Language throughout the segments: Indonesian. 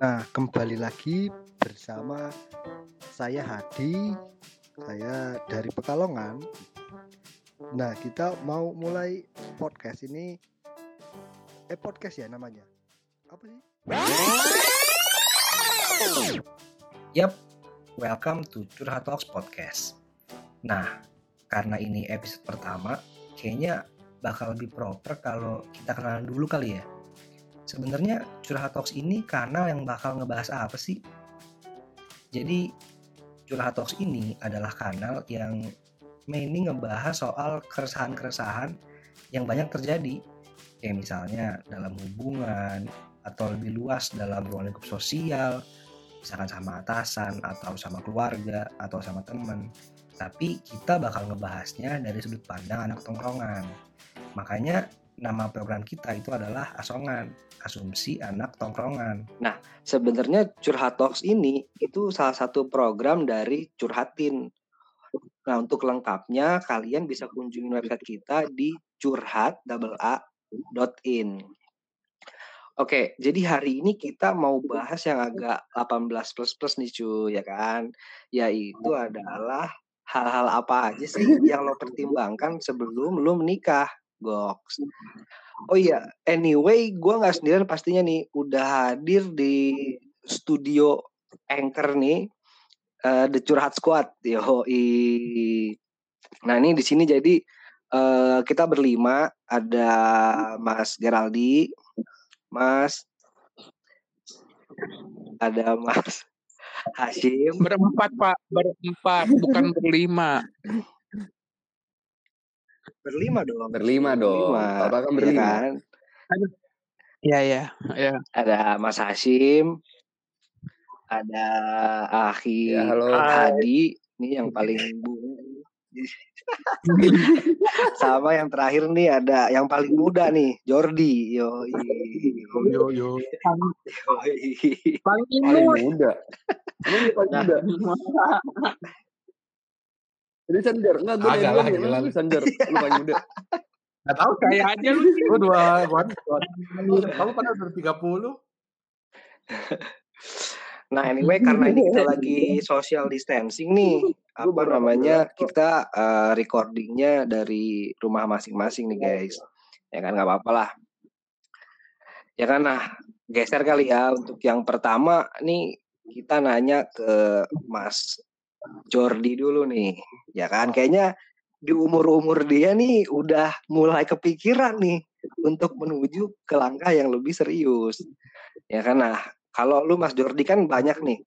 Nah, kembali lagi bersama saya Hadi, saya dari Pekalongan. Nah, kita mau mulai podcast ini eh podcast ya namanya. Apa sih? Yap, welcome to Curhat Talks Podcast. Nah, karena ini episode pertama, kayaknya bakal lebih proper kalau kita kenalan dulu kali ya. Sebenarnya Curhat Talks ini kanal yang bakal ngebahas apa sih? Jadi Curhat Talks ini adalah kanal yang mainly ngebahas soal keresahan-keresahan yang banyak terjadi. Kayak misalnya dalam hubungan atau lebih luas dalam ruang lingkup sosial, misalkan sama atasan atau sama keluarga atau sama temen. Tapi kita bakal ngebahasnya dari sudut pandang anak tongkrongan. Makanya nama program kita itu adalah Asongan, Asumsi Anak Tongkrongan. Nah, sebenarnya Curhat Talks ini itu salah satu program dari Curhatin. Nah, untuk lengkapnya kalian bisa kunjungi website kita di curhat.in. Oke, jadi hari ini kita mau bahas yang agak 18 plus plus nih cuy, ya kan? Yaitu adalah hal-hal apa aja sih yang lo pertimbangkan sebelum lo menikah, Goks. Oh iya, anyway, gue nggak sendirian pastinya nih, udah hadir di studio anchor nih, uh, The Curhat Squad, yo Nah ini di sini jadi uh, kita berlima, ada Mas Geraldi, Mas, ada Mas Hashim. Berempat Pak, berempat, bukan berlima. Berlima dong. Berlima dong. Berlima. Bapak kan Iya berlima. kan? Iya ya, ya. Ada Mas Hashim, ada Ahi Ya, halo. Hadi, ini yang paling bunga. Sama yang terakhir nih ada yang paling muda nih, Jordi. Yo, Yo yo. Paling muda. Paling Nah. muda? Jadi Sanjar, enggak gue nanya lah, gila lu. lu paling muda. Gak tau Kayak aja lu. Gue dua, gua, dua, kamu pada udah 30 Nah, anyway karena ini kita lagi social distancing nih, apa namanya? Kita eh, recordingnya dari rumah masing-masing nih, guys. Ya kan nggak apa-apa lah. Ya kan nah, geser kali ya untuk yang pertama nih kita nanya ke Mas Jordi dulu nih. Ya kan kayaknya di umur-umur dia nih udah mulai kepikiran nih untuk menuju ke langkah yang lebih serius. Ya kan nah, kalau lu Mas Jordi kan banyak nih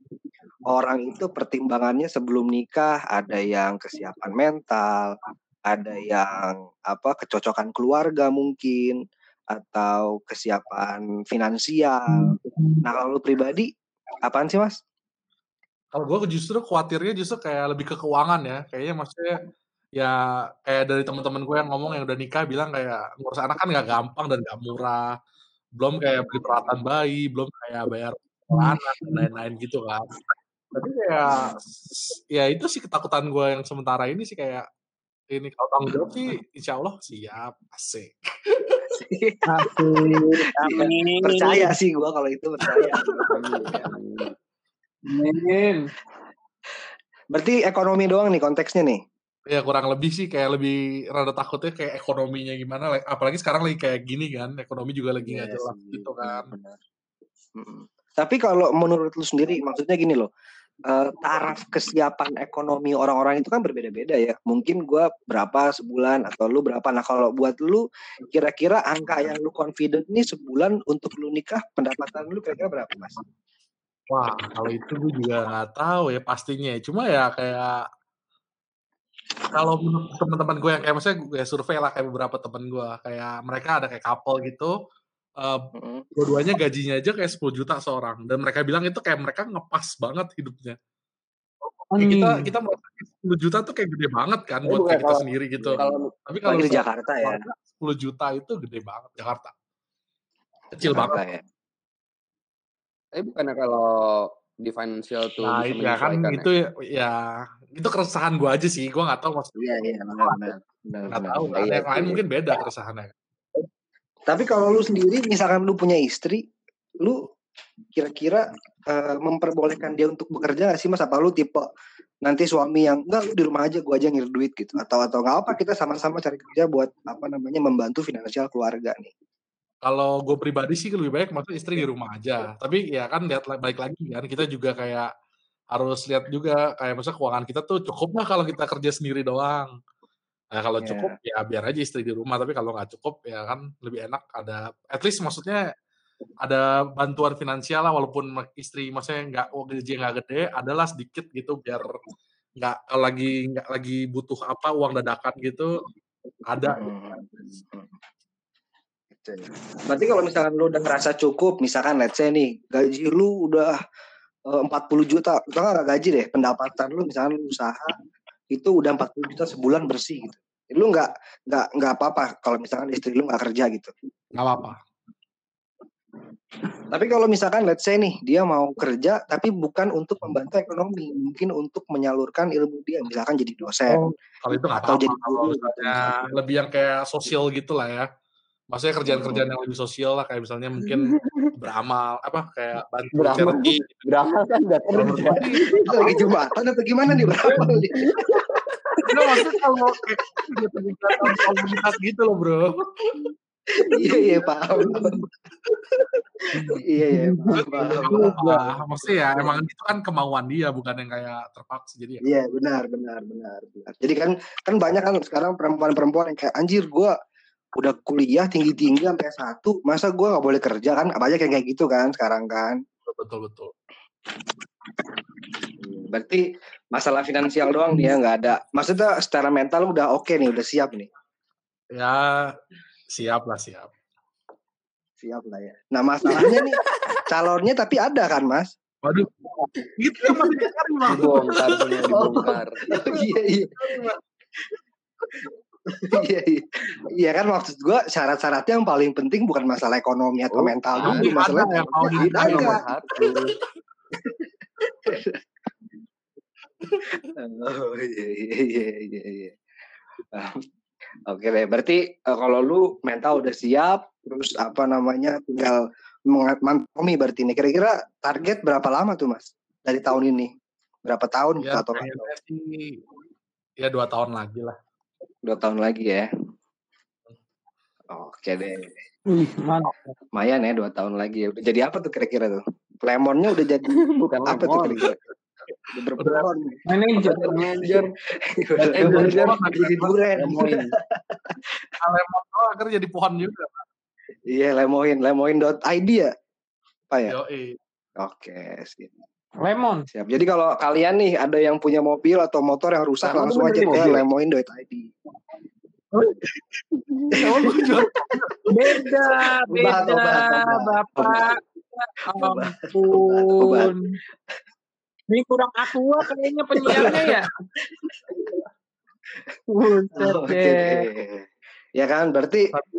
orang itu pertimbangannya sebelum nikah ada yang kesiapan mental, ada yang apa kecocokan keluarga mungkin atau kesiapan finansial. Nah, kalau lu pribadi apaan sih, Mas? Kalau gue justru khawatirnya justru kayak lebih ke keuangan ya. Kayaknya maksudnya ya kayak dari teman-teman gue yang ngomong yang udah nikah bilang kayak ngurus anak kan gak gampang dan gak murah. Belum kayak beli peralatan bayi belum kayak bayar anak dan lain-lain gitu kan. Tapi kayak ya itu sih ketakutan gue yang sementara ini sih kayak ini kalau tanggung jawab sih insya Allah siap asik. Amin. percaya sih gua kalau itu percaya. Amin. Berarti ekonomi doang nih konteksnya nih. ya kurang lebih sih kayak lebih rada takutnya kayak ekonominya gimana apalagi sekarang lagi kayak gini kan ekonomi juga lagi nggak Iya jelas gitu kan benar. Mm-mm. Tapi kalau menurut lu sendiri, maksudnya gini loh, eh, taraf kesiapan ekonomi orang-orang itu kan berbeda-beda ya. Mungkin gua berapa sebulan atau lu berapa. Nah kalau buat lu, kira-kira angka yang lu confident nih sebulan untuk lu nikah, pendapatan lu kira-kira berapa mas? Wah, kalau itu gue juga nggak tahu ya pastinya. Cuma ya kayak kalau teman-teman gue yang kayak maksudnya gue survei lah kayak beberapa teman gue kayak mereka ada kayak couple gitu eh, Mm-mm. dua-duanya gajinya aja kayak 10 juta seorang dan mereka bilang itu kayak mereka ngepas banget hidupnya. Kayak kita kita merasa kayak 10 juta tuh kayak gede banget kan buat kayak kita kalau- sendiri gitu. Kalau Tapi kalau di Jakarta ya. keluarga 10 juta itu gede banget Jakarta. Kecil Jakarta banget. ya. Tapi bukannya kalau di financial tuh Nah, bisa itu ya kan menyesuaikan itu ya, ya itu keresahan gue aja sih. Gue nggak tahu maksudnya Iya iya benar nggak tahu. Iya, Ada yang iya. lain mungkin beda keresahannya. Tapi kalau lu sendiri, misalkan lu punya istri, lu kira-kira eh, memperbolehkan dia untuk bekerja gak sih mas apa lu tipe nanti suami yang enggak lu di rumah aja gua aja ngirim duit gitu atau atau nggak apa kita sama-sama cari kerja buat apa namanya membantu finansial keluarga nih Kalau gue pribadi sih lebih baik maksudnya istri di rumah aja. Tapi ya kan lihat balik lagi kan kita juga kayak harus lihat juga kayak maksudnya keuangan kita tuh cukup nggak kalau kita kerja sendiri doang. Nah, kalau Iya. cukup ya biar aja istri di rumah. Tapi kalau nggak cukup ya kan lebih enak ada at least maksudnya ada bantuan finansial lah walaupun istri maksudnya nggak oh, gaji nggak gede adalah sedikit gitu biar nggak lagi nggak lagi butuh apa uang dadakan gitu ada Hmm. Gitu. Berarti kalau misalkan lu udah ngerasa cukup, misalkan let's say nih, gaji lu udah eh, 40 juta, atau nggak gaji deh, pendapatan lu misalkan lu usaha itu udah 40 juta sebulan bersih gitu. Lu nggak nggak nggak apa-apa kalau misalkan istri lu nggak kerja gitu. nggak apa-apa. Tapi kalau misalkan let's say nih dia mau kerja tapi bukan untuk membantu ekonomi, mungkin untuk menyalurkan ilmu dia, misalkan jadi dosen Oh, kalau itu nggak atau jadi kalau misalnya lebih yang kayak sosial gitu lah ya. Maksudnya kerjaan-kerjaan yang lebih sosial lah kayak misalnya mungkin beramal apa kayak bantu Beramal. charity. Beramal kan menurut kerja. gue lagi jumatan atau gimana nih beramal nih? Enggak maksudnya kalau kayak kegiatan komunitas gitu loh bro. iya iya paham. iya iya paham, paham. Wah, maksudnya ya emang itu kan kemauan dia bukan yang kayak terpaksa jadi ya. Iya benar benar benar benar. Jadi kan kan banyak kan sekarang perempuan-perempuan yang kayak anjir gua udah kuliah tinggi tinggi sampai satu masa gua nggak boleh kerja kan banyak yang kayak gitu kan sekarang kan. betul betul. Berarti masalah finansial doang dia nggak ada. Maksudnya secara mental udah oke nih udah siap nih Ya siap lah siap. siap lah ya. Nah masalahnya nih calonnya tapi ada kan mas? Waduh, gitu kan masih. Dibongkar punya dibongkar. iya iya. Iya, iya. Iya kan maksud gua syarat-syaratnya yang paling penting bukan masalah ekonomi atau Oh, mental ada, dulu, masalah ada yang mau satu. Oh iya iya iya iya. iya. Oke deh, berarti eh, kalau lu mental udah siap, terus apa namanya tinggal mengantongi berarti ini. Kira-kira target berapa lama tuh mas dari tahun ini? Berapa tahun Ya atau ya dua tahun lagi lah. Dua tahun lagi ya? Oke deh, Wih, mantap. lumayan ya dua tahun lagi. Udah jadi apa tuh kira-kira tuh? Lemonnya udah jadi Bukan apa tuh kira-kira? Manajer. Udah Eh, manajer. jadi. Lemoin. Lemon oh, akhirnya jadi pohon juga. Iya, lemoin, lemoin.id ya? Apa ya? Oke, siap. Lemon. siap. Jadi kalau kalian nih ada yang punya mobil atau motor yang rusak Sama langsung aja ke mobil. lemoin.id. Oh, jual Beda, Obat, beda, obat, obat, Bapak. Ampun. Ini kurang aqua kayaknya penyiarnya ya. Buset Oke. Ya kan, berarti lampu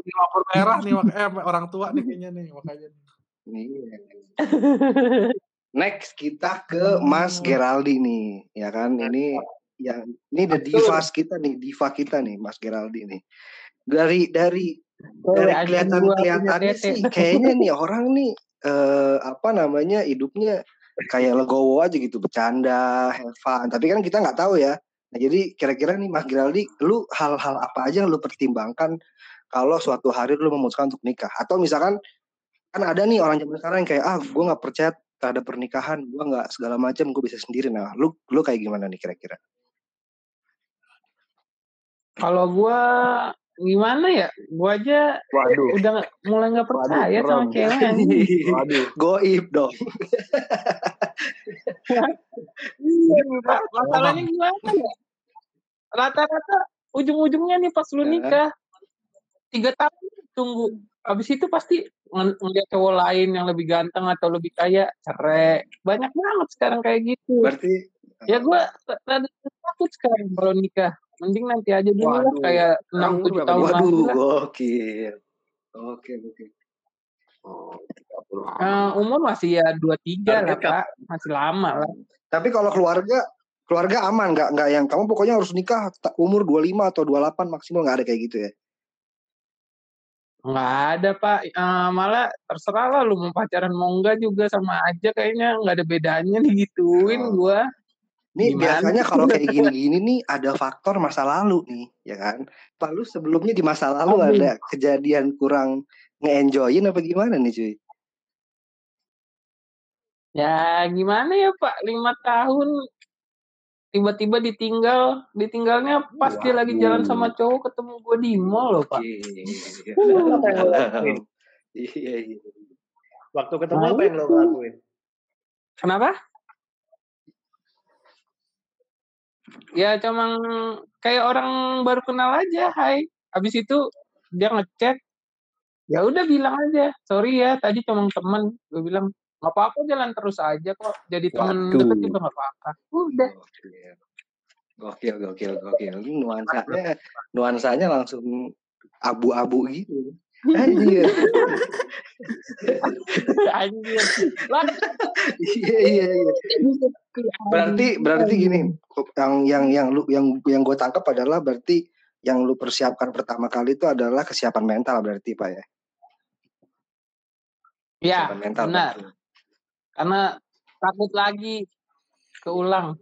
merah nih eh, orang tua nih kayaknya nih makanya. Iya. Next kita ke Mas Geraldi nih, ya kan? Ini yang ini the divas kita nih, diva kita nih, Mas Geraldi nih. Dari dari dari anjing kelihatan kelihatannya sih kayaknya nih orang nih eh, apa namanya hidupnya kayak legowo aja gitu bercanda have fun. Tapi kan kita nggak tahu ya. Nah jadi kira-kira nih Mas Geraldi lu hal-hal apa aja yang lu pertimbangkan kalau suatu hari lu memutuskan untuk nikah? Atau misalkan kan ada nih orang zaman sekarang yang kayak ah gue nggak percaya terhadap pernikahan gue nggak segala macam gue bisa sendiri nah lu lu kayak gimana nih kira-kira Kalau gua gimana ya? Gua aja Waduh. udah mulai nggak percaya Waduh, sama cewek. Waduh. goib dong. Masalahnya gimana ya? Rata-rata ujung-ujungnya nih pas lu Eh. nikah tiga tahun tunggu. Habis itu pasti ngeliat cowok lain yang lebih ganteng atau lebih kaya cerai. Banyak banget sekarang kayak gitu. berarti Ya rada takut sekarang kalau nikah. Mending nanti aja dulu lah Waduh. kayak Sekarang enam tujuh tahun lagi waduh lah. gokil oke oke Oh, 30 Eh, umur masih ya dua tiga lah pak, masih lama lah. Tapi kalau keluarga keluarga aman nggak nggak yang kamu pokoknya harus nikah umur 25 atau 28 maksimal nggak ada kayak gitu ya. Nggak ada pak, Eh, malah terserah lah lu mau pacaran mau enggak juga sama aja kayaknya nggak ada bedanya digituin Oh. gua. Nih Gimana? biasanya kalau kayak gini-gini nih ada faktor masa lalu nih, ya kan? Pak lu sebelumnya di masa lalu Aduh. ada kejadian kurang nge-enjoyin apa gimana nih cuy? Ya gimana ya pak, lima tahun tiba-tiba ditinggal, ditinggalnya pas dia lagi jalan sama cowok ketemu gue di mall loh pak. Lakuin? Iya iya. Waktu ketemu Nah, apa yang lo lakuin? Kenapa? Ya cuman kayak orang baru kenal aja, hai. Habis itu dia ngechat, ya udah bilang aja, sorry ya, tadi cuma temen. Gue bilang nggak apa-apa jalan terus aja kok. Jadi temen Waduh. deket juga nggak apa-apa. Udah. Gokil gokil gokil. Ini nuansanya nuansanya langsung abu-abu gitu. Anjir. Anjir. Iya iya iya. Berarti berarti gini, yang yang yang lu yang yang gue tangkap adalah berarti yang lu persiapkan pertama kali itu adalah kesiapan mental berarti Pak ya. Ya, mental. benar. berarti. Karena takut lagi keulang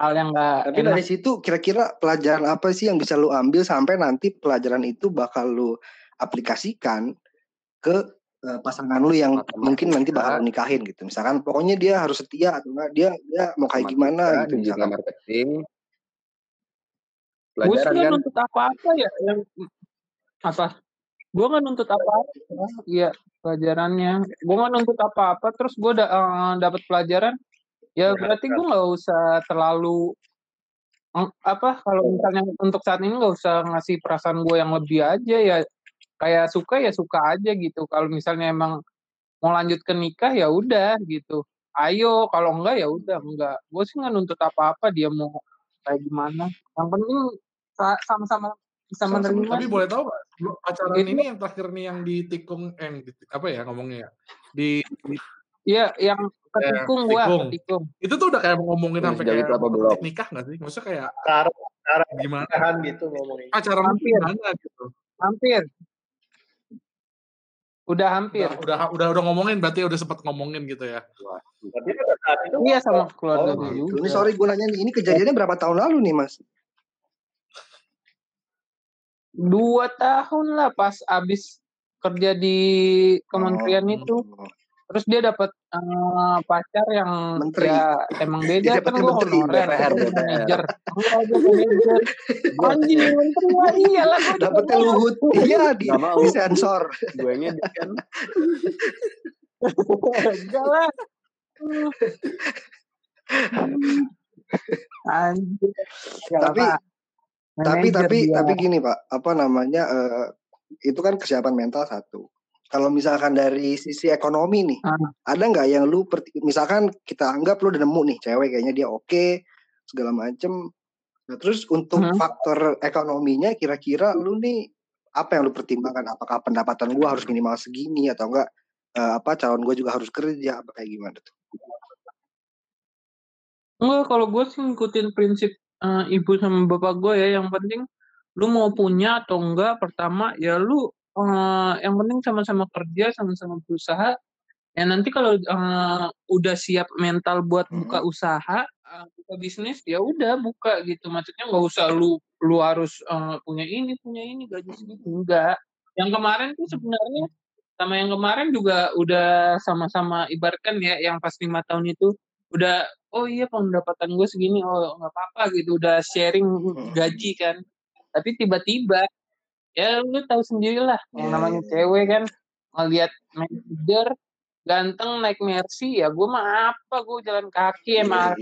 hal yang nggak Tapi enak. dari situ kira-kira pelajaran apa sih yang bisa lu ambil sampai nanti pelajaran itu bakal lu aplikasikan ke eh, pasangan lu yang Matematika. mungkin nanti bakal lu nikahin gitu. Misalkan pokoknya dia harus setia atau enggak dia dia mau kayak gimana Matematika, gitu misalkan. marketing. Gue Pelajaran nggak kan? nuntut apa-apa ya. Yang, apa? Gue nggak nuntut apa-apa. Iya, pelajarannya. Gue nggak nuntut apa-apa. Terus gue da eh, dapat pelajaran. Ya berarti gue nggak usah terlalu mm, apa kalau misalnya untuk saat ini nggak usah ngasih perasaan gue yang lebih aja ya kayak suka ya suka aja gitu kalau misalnya emang mau lanjut ke nikah ya udah gitu ayo kalau enggak ya udah enggak gue sih nggak nuntut apa-apa dia mau kayak gimana yang penting sa- sama-sama bisa menerima Tapi boleh tahu nggak pacaran Itu- ini yang terakhir nih yang ditikung eh yang di- apa ya ngomongnya ya? Di, di- iya yang ketikung gua tikung. ketikung itu tuh udah kayak ngomongin sampai kayak apa nikah nggak sih? Maksudnya kayak Sekarang gimana? kan gitu ngomongin. Pacaran Hampir. gimana gitu? hampir udah hampir Udah, udah udah udah ngomongin berarti udah sempat ngomongin gitu ya. Tapi pada saat itu iya sama keluarga Oh, gua juga Ini sorry gue nanya nih, ini kejadiannya berapa tahun lalu nih Mas? Dua tahun lah pas abis kerja di kementerian Oh. itu terus dia dapat eh, pacar yang Menteri. ya emang beda Dia kan menteri, honorer DPR. manajer anjing menteri lah iyalah Dapetnya. Luhut. Iya di Nggak mau. disensor. gue nya kan enggak lah anjir Nggak Tapi- apa. Tapi tapi dia. tapi gini Pak, apa namanya eh, itu kan kesiapan mental satu. Kalau misalkan dari sisi ekonomi nih, Ah. ada nggak yang lu per- misalkan kita anggap lu udah nemu nih cewek kayaknya dia oke segala macem. Nah terus untuk Hmm. faktor ekonominya kira-kira lu nih apa yang lu pertimbangkan? Apakah pendapatan gua harus minimal segini atau enggak? eh, apa calon gue juga harus kerja apa kayak gimana tuh? Enggak, kalau gue sih ngikutin prinsip eh, ibu sama bapak gue ya. Yang penting lu mau punya atau enggak, pertama ya lu eh, yang penting sama-sama kerja, sama-sama berusaha. Ya nanti kalau eh, udah siap mental buat Mhm. buka usaha, eh, buka bisnis, ya udah buka gitu. Maksudnya nggak usah lu lu harus eh, punya ini, punya ini, gaji segitu. Enggak. Yang kemarin tuh sebenarnya sama yang kemarin juga udah sama-sama ibaratkan ya yang pas lima tahun itu udah oh iya pendapatan gue segini oh nggak apa-apa gitu udah sharing gaji kan tapi tiba-tiba ya lu tahu sendirilah yang Iya, namanya iya. cewek kan ngelihat manajer ganteng naik mercy ya gue mah apa gue jalan kaki MRT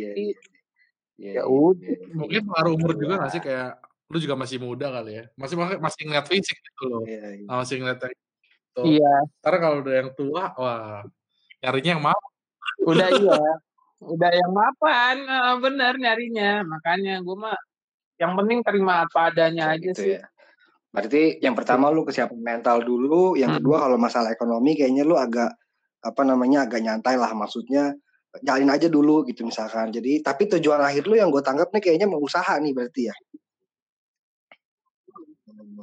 iya, Ya udah. Mungkin pengaruh umur juga nggak sih kayak lu juga masih muda kali ya. Masih masih ngeliat fisik gitu loh. Nah, masih ngeliat gitu. iya Ntar kalau udah yang tua, wah nyarinya yang mau. udah iya udah yang mapan bener nyarinya makanya gue mah yang penting terima apa adanya Kayak aja gitu sih ya. Berarti yang pertama lu kesiapan mental dulu, yang Hmm. kedua kalau masalah ekonomi kayaknya lu agak apa namanya agak nyantai lah maksudnya jalin aja dulu gitu misalkan. Jadi tapi tujuan akhir lu yang gue tanggap nih kayaknya mau usaha nih berarti ya.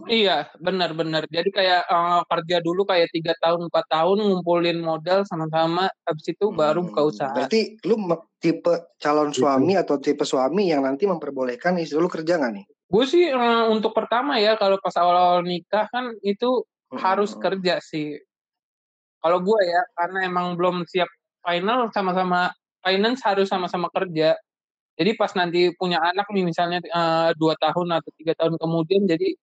Iya, benar-benar. Jadi kayak eh, kerja dulu kayak tiga tahun, empat tahun, ngumpulin modal sama-sama, habis itu baru buka Hmm, usaha. Berarti lu tipe calon suami atau tipe suami yang nanti memperbolehkan istri lu kerja nggak nih? Gue sih eh, untuk pertama ya, kalau pas awal-awal nikah kan itu harus Hmm. kerja sih. Kalau gue ya, karena emang belum siap final, sama-sama finance harus sama-sama kerja. Jadi pas nanti punya anak nih misalnya eh, dua tahun atau tiga tahun kemudian, jadi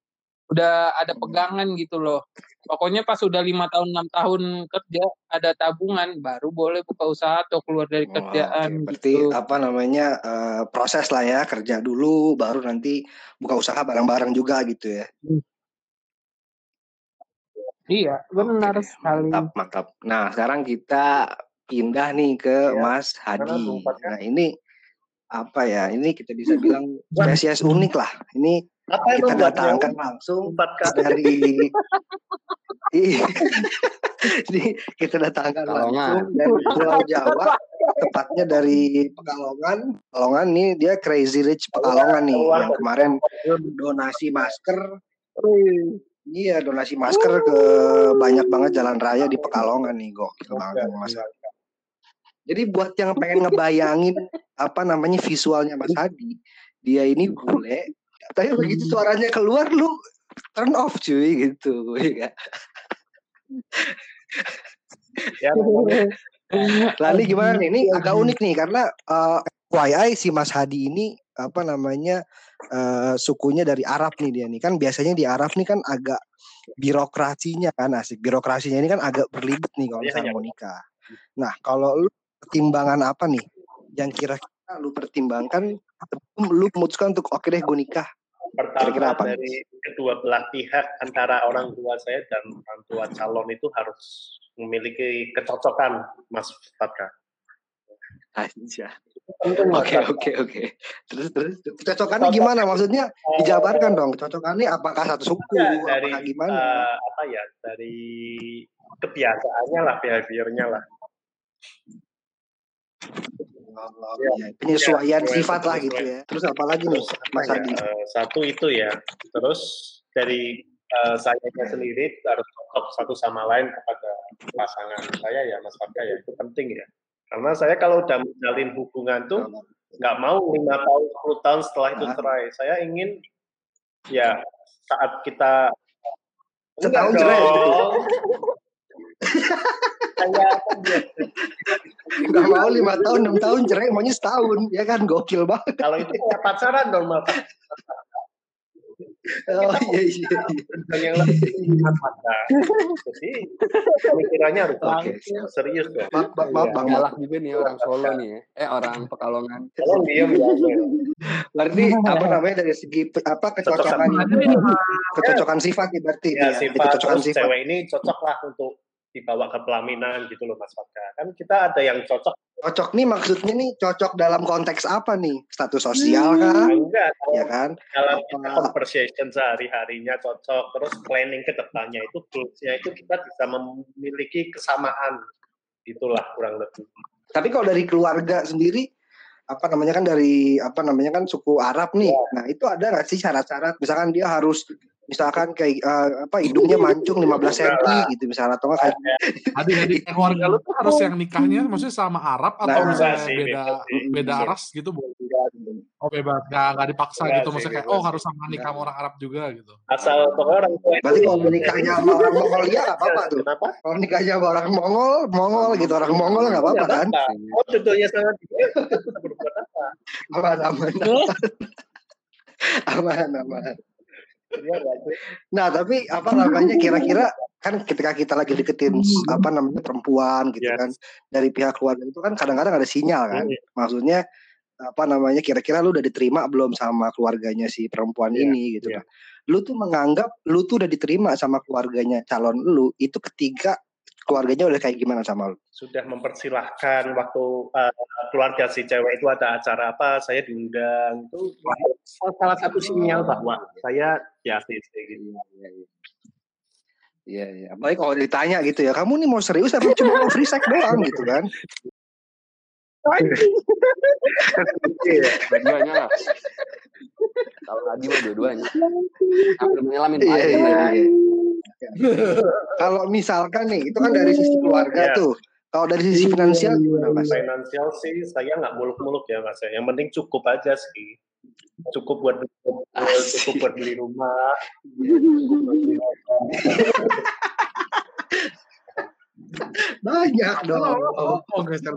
udah ada Hmm. pegangan gitu loh. Pokoknya pas udah lima tahun enam tahun kerja ada tabungan baru boleh buka usaha atau keluar dari Oh, kerjaan oke. Berarti gitu. apa namanya eh, proses lah ya kerja dulu, baru nanti buka usaha bareng-bareng juga gitu ya. Iya, benar Oke, sekali. Mantap, mantap. Nah, sekarang kita pindah nih ke Ya, Mas Hadi. Nah, ini apa ya? Ini kita bisa bilang spesies unik lah. Ini Apa yang kita datangkan langsung empat kali? dari Iya. Ini kita datangkan langsung dari Pulau Jawa, tepatnya dari Pekalongan. Pekalongan nih dia Crazy Rich Pekalongan nih yang kemarin donasi masker. Iya, donasi masker ke banyak banget jalan raya di Pekalongan nih, gokil banget Mas. Jadi buat yang pengen ngebayangin apa namanya visualnya Mas Hadi, dia ini bule, tapi begitu suaranya keluar lu turn off cuy gitu, ya. nggak? Ya, Lalu gimana nih? Ini agak unik nih karena eh, FYI si Mas Hadi ini apa namanya eh, sukunya dari Arab nih dia nih kan biasanya di Arab nih kan agak birokrasinya kan asik birokrasinya ini kan agak berlibat nih kalau Iya, misalnya iya. mau nikah. Nah kalau lu pertimbangan apa nih yang kira-kira lu pertimbangkan lu memutuskan untuk oke deh gue nikah pertama apa? dari kedua belah pihak antara orang tua saya dan orang tua calon itu harus memiliki kecocokan, Mas Fatka. aja. Oke oke oke. Terus terus kecocokannya gimana? Maksudnya dijabarkan dong. Kecocokannya apakah satu suku? Ya, dari apakah gimana? eh, apa ya dari kebiasaannya lah behaviornya lah Iya. iya. Penyesuaian Iya, sifat lah gitu penyesuaian. ya. Terus apa lagi nih, Mas ya, Adi? eh, satu itu ya terus dari eh, sayanya sendiri harus cocok satu sama lain kepada pasangan saya ya Mas Fatka ya itu penting ya karena saya kalau udah menjalin hubungan tuh nggak mau lima tahun 10 tahun setelah itu cerai saya ingin ya saat kita Setahun cerai dia- Gak mau lima tahun, enam tahun cerai, maunya setahun, ya kan? Gokil banget. kalau itu kayak pacaran normal Oh iya iya. iya. dan yang lebih tinggi mata. Jadi pemikirannya harus Oke. serius dong. Maaf, maaf, maaf Bang. Galak juga nih orang Solo nih ya. Eh orang Pekalongan. Tolong diem ya. Berarti apa namanya dari segi apa kecocokan kecocokan sifat nih berarti Ya ya, sifat kecocokan sifat. cewek ini cocok lah untuk dibawa ke pelaminan gitu loh Mas Fatka. Kan kita ada yang cocok Cocok nih maksudnya nih cocok dalam konteks apa nih? Status sosial kah? enggak Ya kan? dalam kita conversation sehari-harinya cocok terus planning ke depannya itu goalsnya itu kita bisa memiliki kesamaan itulah kurang lebih Tapi kalau dari keluarga sendiri apa namanya kan dari apa namanya kan suku Arab nih. Nah, itu ada nggak sih syarat-syarat misalkan dia harus misalkan kayak eh, apa hidungnya mancung 15 cm gitu misalnya atau nggak kayak Adik adik keluarga lu tuh harus yang nikahnya maksudnya sama Arab atau Nah, misalnya sih, beda beda sih. beda ras gitu bu? Oh bebas, nggak nggak dipaksa Enggak gitu sih, maksudnya kayak bebas oh harus sama nikah sama orang Arab juga gitu. asal pokoknya orang tua itu berarti kalau nikahnya sama orang Mongolia nggak apa-apa tuh. kenapa Kalau nikahnya sama orang Mongol, Mongol gitu orang Mongol nggak apa-apa kan? oh jodohnya sangat berbuat apa Aman aman aman aman. Iya? Nah tapi apa namanya kira-kira kan ketika kita lagi deketin s- apa namanya perempuan gitu Yes. kan dari pihak keluarga itu kan kadang-kadang ada sinyal kan. Hmm. Maksudnya apa namanya kira-kira lu udah diterima belum sama keluarganya si perempuan Iya, ini gitu iya. kan. Lu tuh menganggap lu tuh udah diterima sama keluarganya calon lu itu ketika keluarganya udah kayak gimana sama lu? sudah mempersilahkan waktu uh, keluarga si cewek itu ada acara apa saya diundang itu salah satu sinyal bahwa saya ya sih gitu Iya iya. Apalagi kalau ditanya gitu ya, kamu nih mau serius apa cuma mau free sex doang gitu kan? Dua-duanya lah. Kalau mah dua-duanya. Hampir menyelamin Iya, iya, iya. Kalau misalkan nih, itu kan dari sisi keluarga Iya. tuh. Kalau dari sisi finansial gimana, Mas? Finansial sih saya nggak muluk-muluk ya mas. Yang penting cukup aja sih. Cukup buat beli mobil, cukup buat beli rumah. Banyak dong. Oh, oh ya.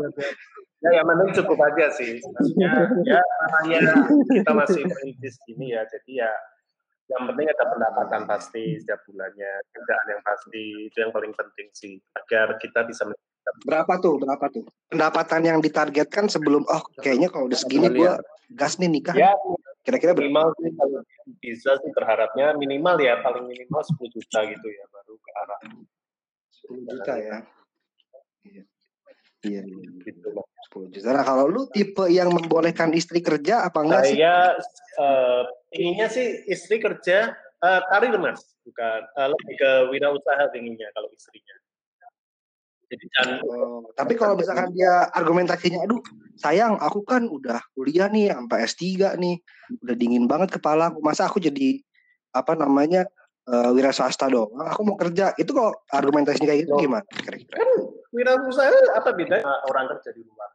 Ya, yang penting cukup aja sih. Maksudnya ya namanya kita masih merintis gini ya. Jadi ya yang penting ada pendapatan pasti setiap bulannya, kerjaan yang pasti itu yang paling penting sih agar kita bisa Berapa tuh? Berapa tuh? Pendapatan yang ditargetkan sebelum oh kayaknya kalau udah segini gua gas nih nikah. ya Kira-kira minimal sih kalau bisa sih berharapnya minimal ya paling minimal 10 juta gitu ya baru ke arah 10 juta ya. Iya. Iya, iya. gitu Mas. 10 juta. Nah, kalau lu tipe yang membolehkan istri kerja apa enggak sih? Saya eh, inginnya sih istri kerja eh, karir mas, bukan eh, lebih ke wirausaha inginnya kalau istrinya. Jadi jangan Oh, tapi kalau misalkan dia argumentasinya, aduh sayang aku kan udah kuliah nih sampai S3 nih, udah dingin banget kepala aku, masa aku jadi apa namanya eh, wira swasta dong, aku mau kerja, itu kalau argumentasinya kayak gitu Loh. gimana? Kira-kira? kan wirausaha apa bedanya orang kerja di luar?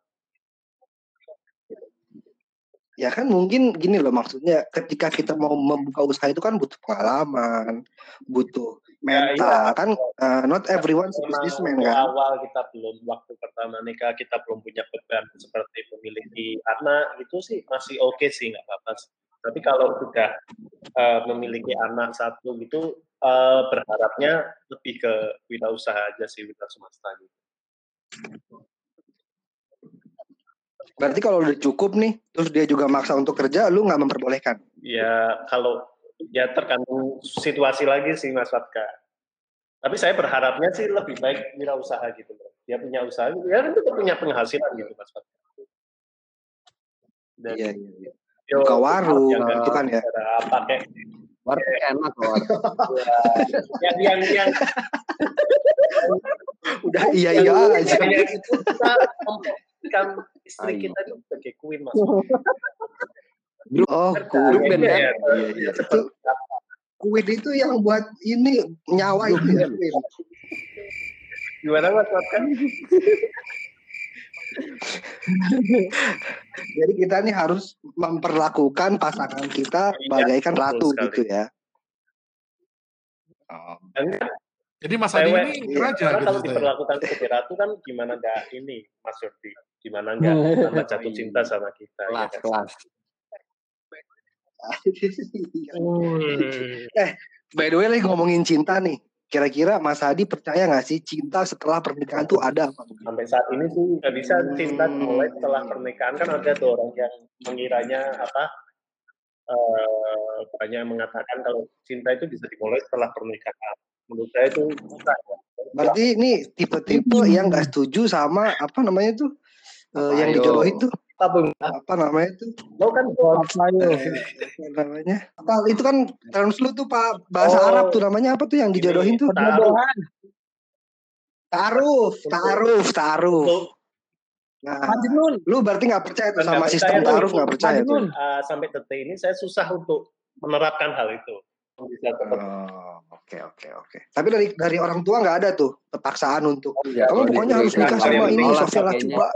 Ya kan mungkin gini loh maksudnya, ketika kita mau membuka usaha itu kan butuh pengalaman, butuh Ya, iya. kan eh, not everyone Memang businessman kan? awal kita belum waktu pertama nikah kita belum punya beban seperti memiliki anak itu sih masih oke sih nggak apa-apa. Tapi kalau sudah eh, memiliki anak satu gitu eh, berharapnya lebih ke wirausaha aja sih wira swasta gitu. Berarti kalau udah cukup nih, terus dia juga maksa untuk kerja, lu nggak memperbolehkan? Ya kalau ya tergantung situasi lagi sih Mas Fatka. Tapi saya berharapnya sih lebih baik wirausaha gitu. Dia punya usaha, ya kan tetap punya penghasilan gitu Mas Fatka. Dan Iya, iya, iya. yo, Buka warung, gitu kan ya? pakai Warteg enak loh. warteg. yang yang yang Udah iya iya aja. yang- itu kita memposisikan istri Ayo. kita itu sebagai queen Mas. Oh, Kerja, kuit. band ya, kan? ya, Iya, iya. seperti Kuit itu yang buat ini nyawa itu ya. Gimana Mas Fatka? Jadi kita nih harus memperlakukan pasangan kita Iya, bagaikan ratu sekali. gitu ya. Oh. Jadi Mas Adi ini iya, raja gitu kalau ya. diperlakukan sebagai ratu kan gimana nggak ini Mas Yordi, gimana nggak tambah jatuh cinta sama kita. ya Kelas, kan? kelas. Eh, by the way lagi ngomongin cinta nih. Kira-kira Mas Hadi percaya nggak sih cinta setelah pernikahan tuh ada apa? Sampai saat ini sih nggak bisa cinta mulai setelah pernikahan kan ada tuh orang yang mengiranya apa eh banyak mengatakan kalau cinta itu bisa dimulai setelah pernikahan. Menurut saya itu ya. Berarti ini tipe-tipe yang nggak setuju sama apa namanya tuh eh, yang dijodohin tuh Apa Bung? apa namanya tuh Lo kan Apa yo? apa namanya apa itu kan translate tuh pak bahasa Oh. Arab tuh namanya apa tuh yang dijodohin tuh taruh Perjodohan. taaruf taaruf taaruf nah Majnun. lu berarti nggak percaya tuh sama sistem taaruf nggak percaya tuh eh, sampai detik ini saya susah untuk menerapkan hal itu. Oh, oke oke oke tapi dari dari orang tua nggak ada tuh kepaksaan untuk Iya, kamu kalau pokoknya harus nikah sama ini Sofia kayaknya. Lacuba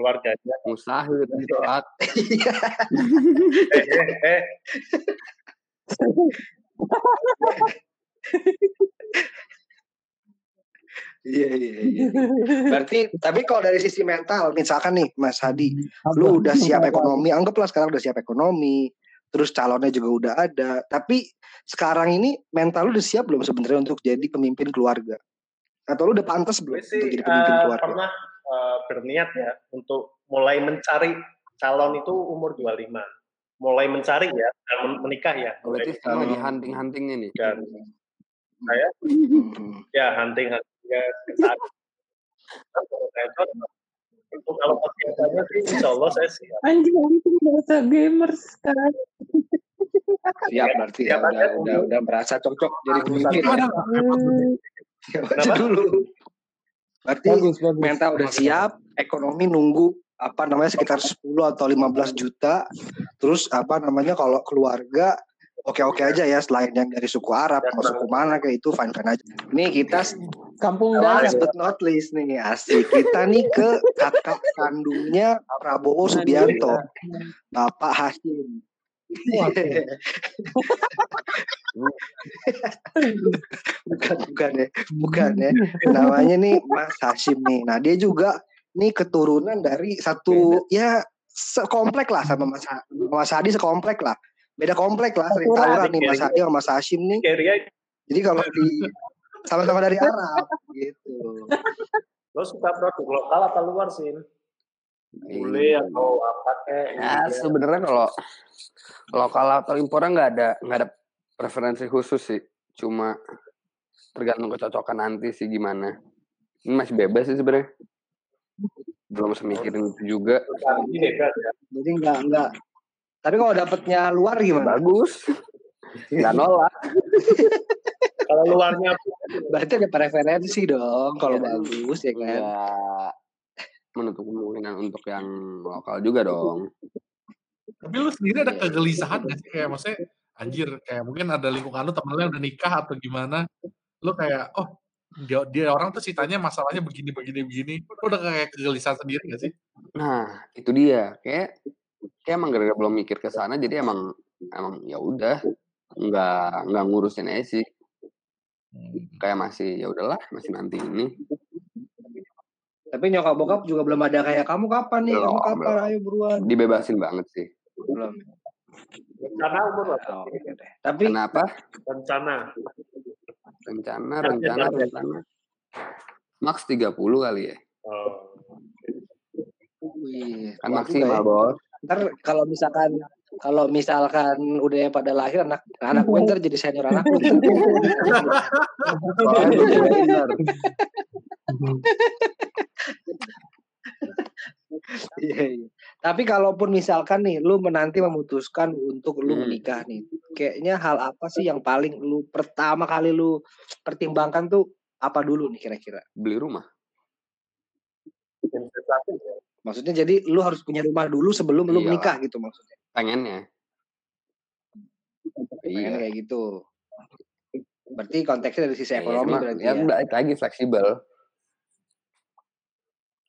keluarganya. Mustahil ditolak. Eh, eh, eh, Iya iya iya. Berarti tapi kalau dari sisi mental misalkan nih Mas Hadi, lu udah siap ekonomi, anggaplah sekarang udah siap ekonomi, terus calonnya juga udah ada. Tapi sekarang ini mental lu udah siap belum sebenarnya untuk jadi pemimpin keluarga? Atau lu udah pantas belum sih untuk jadi pemimpin eh, keluarga? pernah eh, berniat ya untuk mulai mencari calon itu umur 25. Mulai mencari ya, dan menikah ya. Mulai Berarti sekarang lagi hunting-huntingnya nih. dan saya Hmm. ya hunting huntingnya ke sana. Nah, kalau persiapannya sih, insya Allah saya siap. Anjing anjing bahasa gamers sekarang. Siap berarti ya, udah, udah udah merasa cocok jadi pemimpin. Itu aja Kenapa? dulu. Berarti Bagus bagus. mental udah siap, ekonomi nunggu apa namanya sekitar 10 atau 15 juta. Terus apa namanya kalau keluarga oke-oke aja ya selain yang dari suku Arab mau suku mana kayak itu fine fine aja. Nih kita Kampung last but not least nih asik kita nih ke kakak kandungnya Prabowo Subianto, Bapak Hashim. bukan bukan ya bukan ya. Namanya nih Mas Hashim nih. Nah dia juga nih keturunan dari satu ya sekomplek lah sama Mas Ha- Mas Hadi sekomplek lah. Beda komplek lah sering tawuran adik nih. Mas Hadi sama Mas Hashim nih. Jadi kalau di sama-sama dari Arab gitu. Lo suka produk lokal atau luar sih? Bule atau apa kayak? Ya sebenarnya kalau lokal atau impornya nggak ada nggak ada preferensi khusus sih. Cuma tergantung kecocokan nanti sih gimana. Ini masih bebas sih sebenarnya. Belum semikirin itu juga. Ya. jadi nggak nggak tapi kalau dapetnya luar gimana Bagus. Nggak nolak. Kalau luarnya berarti ada preferensi dong kalau Ya, bagus ya kan Nggak menutup kemungkinan untuk yang lokal juga dong. Tapi lu sendiri ada kegelisahan gak sih? Kayak maksudnya, anjir, kayak mungkin ada lingkungan lu temen lu udah nikah atau gimana. Lu kayak, oh dia, dia orang tuh ceritanya masalahnya begini, begini, begini. Lu udah kayak kegelisahan sendiri gak sih? Nah, itu dia. Kayak kayak emang gara-gara belum mikir ke sana jadi emang emang ya udah nggak nggak ngurusin aja sih. Kayak masih ya udahlah, masih nanti ini. Tapi nyokap bokap juga belum ada kayak kamu kapan nih kamu Belum, kapan belum. ayo buruan Dibebasin banget sih. belum rencana umur berapa? Oh, deh. tapi Kenapa? Rencana. Rencana, rencana, rencana. Max 30 kali ya. Oh. wih, Kan maksimal, ya. Bos. ntar kalau misalkan kalau misalkan udah pada lahir anak anak gue ntar jadi senior anak gue Soalnya belum dibebasin, ntar. Iya, iya. Tapi kalaupun misalkan nih lu menanti memutuskan untuk lu Hmm. menikah nih, kayaknya hal apa sih yang paling lu pertama kali lu pertimbangkan tuh apa dulu nih kira-kira? Beli rumah. Ya. Maksudnya jadi lu harus punya rumah dulu sebelum lu Iyalah. menikah gitu maksudnya. Pengennya. Pengen Iya. kayak gitu. Berarti konteksnya dari sisi Iya, ekonomi cuma berarti ya, ya. lagi fleksibel.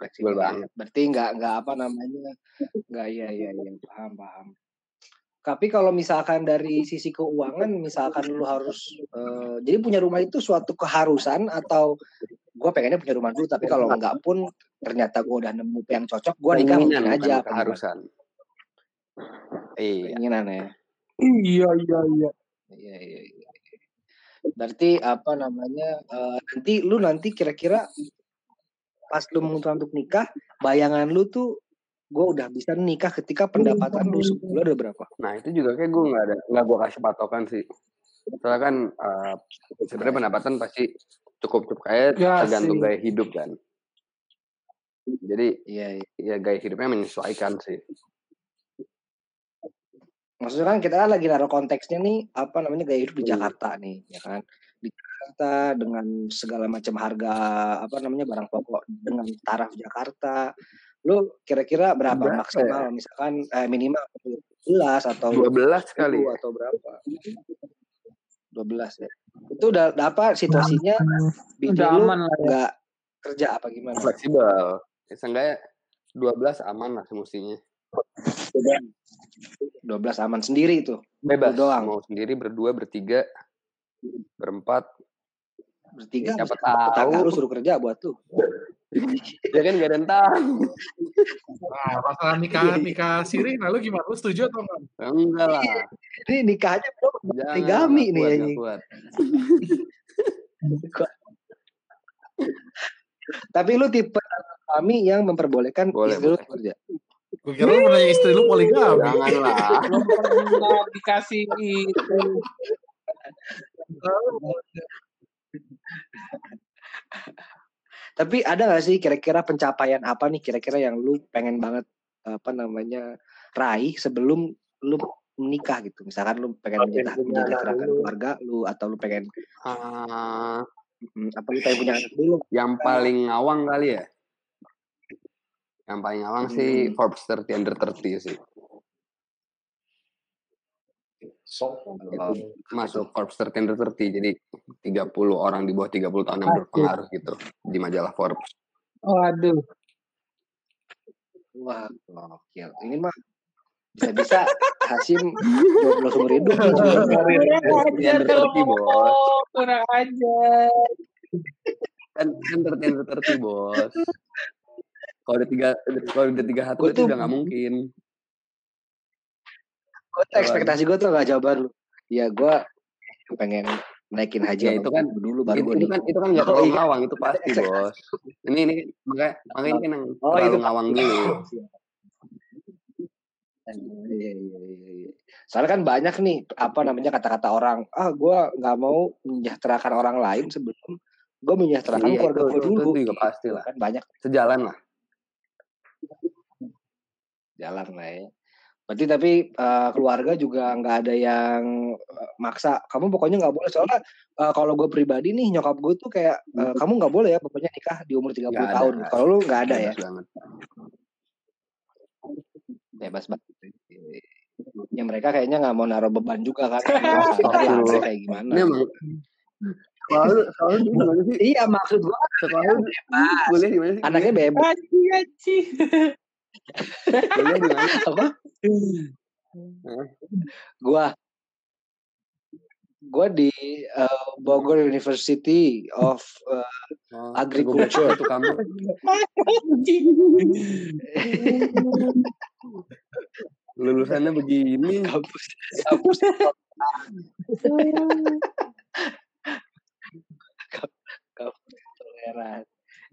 Fleksibel banget. Berarti nggak nggak apa namanya nggak iya iya iya paham paham. Tapi kalau misalkan dari sisi keuangan, misalkan lu harus eh, jadi punya rumah itu suatu keharusan atau gue pengennya punya rumah dulu, tapi kalau enggak pun ternyata gue udah nemu yang cocok, gue nikah mungkin bukan aja. keharusan. Iya. Keinginan ya. Iya iya iya. Iya iya. iya. Berarti apa namanya? eh, nanti lu nanti kira-kira pas lu memutuskan untuk nikah, bayangan lu tuh gue udah bisa nikah ketika pendapatan lu sebulan udah berapa? Nah itu juga kayak gue nggak ada nggak gue kasih patokan sih. Soalnya kan eh, sebenarnya pendapatan pasti cukup cukup kayak Ya tergantung sih. gaya hidup kan. Jadi iya. ya gaya hidupnya menyesuaikan sih. Maksudnya kan kita kan lagi naruh konteksnya nih apa namanya gaya hidup di Hmm. Jakarta nih, ya kan? Jakarta dengan segala macam harga apa namanya barang pokok dengan taraf Jakarta. Lu kira-kira berapa Berapa maksimal misalkan eh, minimal 11 atau 12 kali 10 ya. atau berapa? 12 ya. Itu udah udah apa situasinya Udah lu aman lah ya. nggak kerja apa gimana? Fleksibel. Ya, seenggaknya 12 aman lah semestinya. 12 aman sendiri itu. Bebas. Lu doang. Mau sendiri, berdua, bertiga, berempat. Bertiga Siapa tetangga tahu. lu suruh kerja buat lu. Ya kan gak ada yang tahu. Nah, masalah nikah nikah siri, nah lu gimana? Lu setuju atau enggak? Enggak lah. Ini nikahnya belum Jangan, poligami nggak nih ya. Tapi lu tipe kami yang memperbolehkan Boleh, istri lu boleh. kerja. Gue kira lu nanya istri lu poligami. Jangan lah. Belum pernah dikasih itu. Tapi ada gak sih kira-kira pencapaian apa nih kira-kira yang lu pengen banget apa namanya raih sebelum lu menikah gitu. Misalkan lu pengen menjadi- dulu. keluarga lu atau lu pengen mm, apa lu pengen punya anak dulu. yang paling ngawang kali ya. Yang paling awang sih Hmm. Forbes 30 under 30 sih. So, Oh, Masuk Forbes 30 under 30. Jadi 30 orang di bawah 30 tahun yang berpengaruh gitu di majalah Forbes. Waduh. Wah, gokil. Ini mah bisa-bisa Hasim jomblo seumur hidup. cuman. Kurang ajar Under 30, bos. Oh, kurang ajar. Kan kan 30 under 30, bos. Kalau udah tiga, kalau udah tiga satu itu udah nggak mungkin. Gue tuh ekspektasi gue tuh gak jawaban lu. Ya gue pengen naikin haji Ya, itu kan- dulu baru Itu, itu kan itu kan nggak Oh, terlalu iya. ngawang itu pasti bos. Ini ini makanya makanya ini kan yang Oh, terlalu itu ngawang dulu. Iya, iya, iya, iya. Soalnya kan banyak nih apa namanya kata-kata orang, ah gue nggak mau menyejahterakan orang lain sebelum gue menyejahterakan Iya, keluarga gue dulu. itu juga pasti lah. Kan banyak Sejalan lah. jalan lah ya. Berarti tapi eh, keluarga juga nggak ada yang eh, maksa. Kamu pokoknya nggak boleh. Soalnya eh, kalau gue pribadi nih nyokap gue tuh kayak eh, kamu nggak boleh ya pokoknya nikah di umur 30 Nggak ada, tahun. Kalau lu nggak ada ya. Bebas banget. bebas banget. Ya mereka kayaknya nggak mau naruh beban juga kan. Kayak gimana. Ini emang Selalu, selalu gimana sih? Iya maksud gue Sekolah kuliah di mana sih? anaknya bebas. Aci, aci. Kuliah di mana? Apa? Gua gua di eh, Bogor University of Oh, Agriculture. Itu kamu. Lulusannya begini. kampus kampus kampus toleran.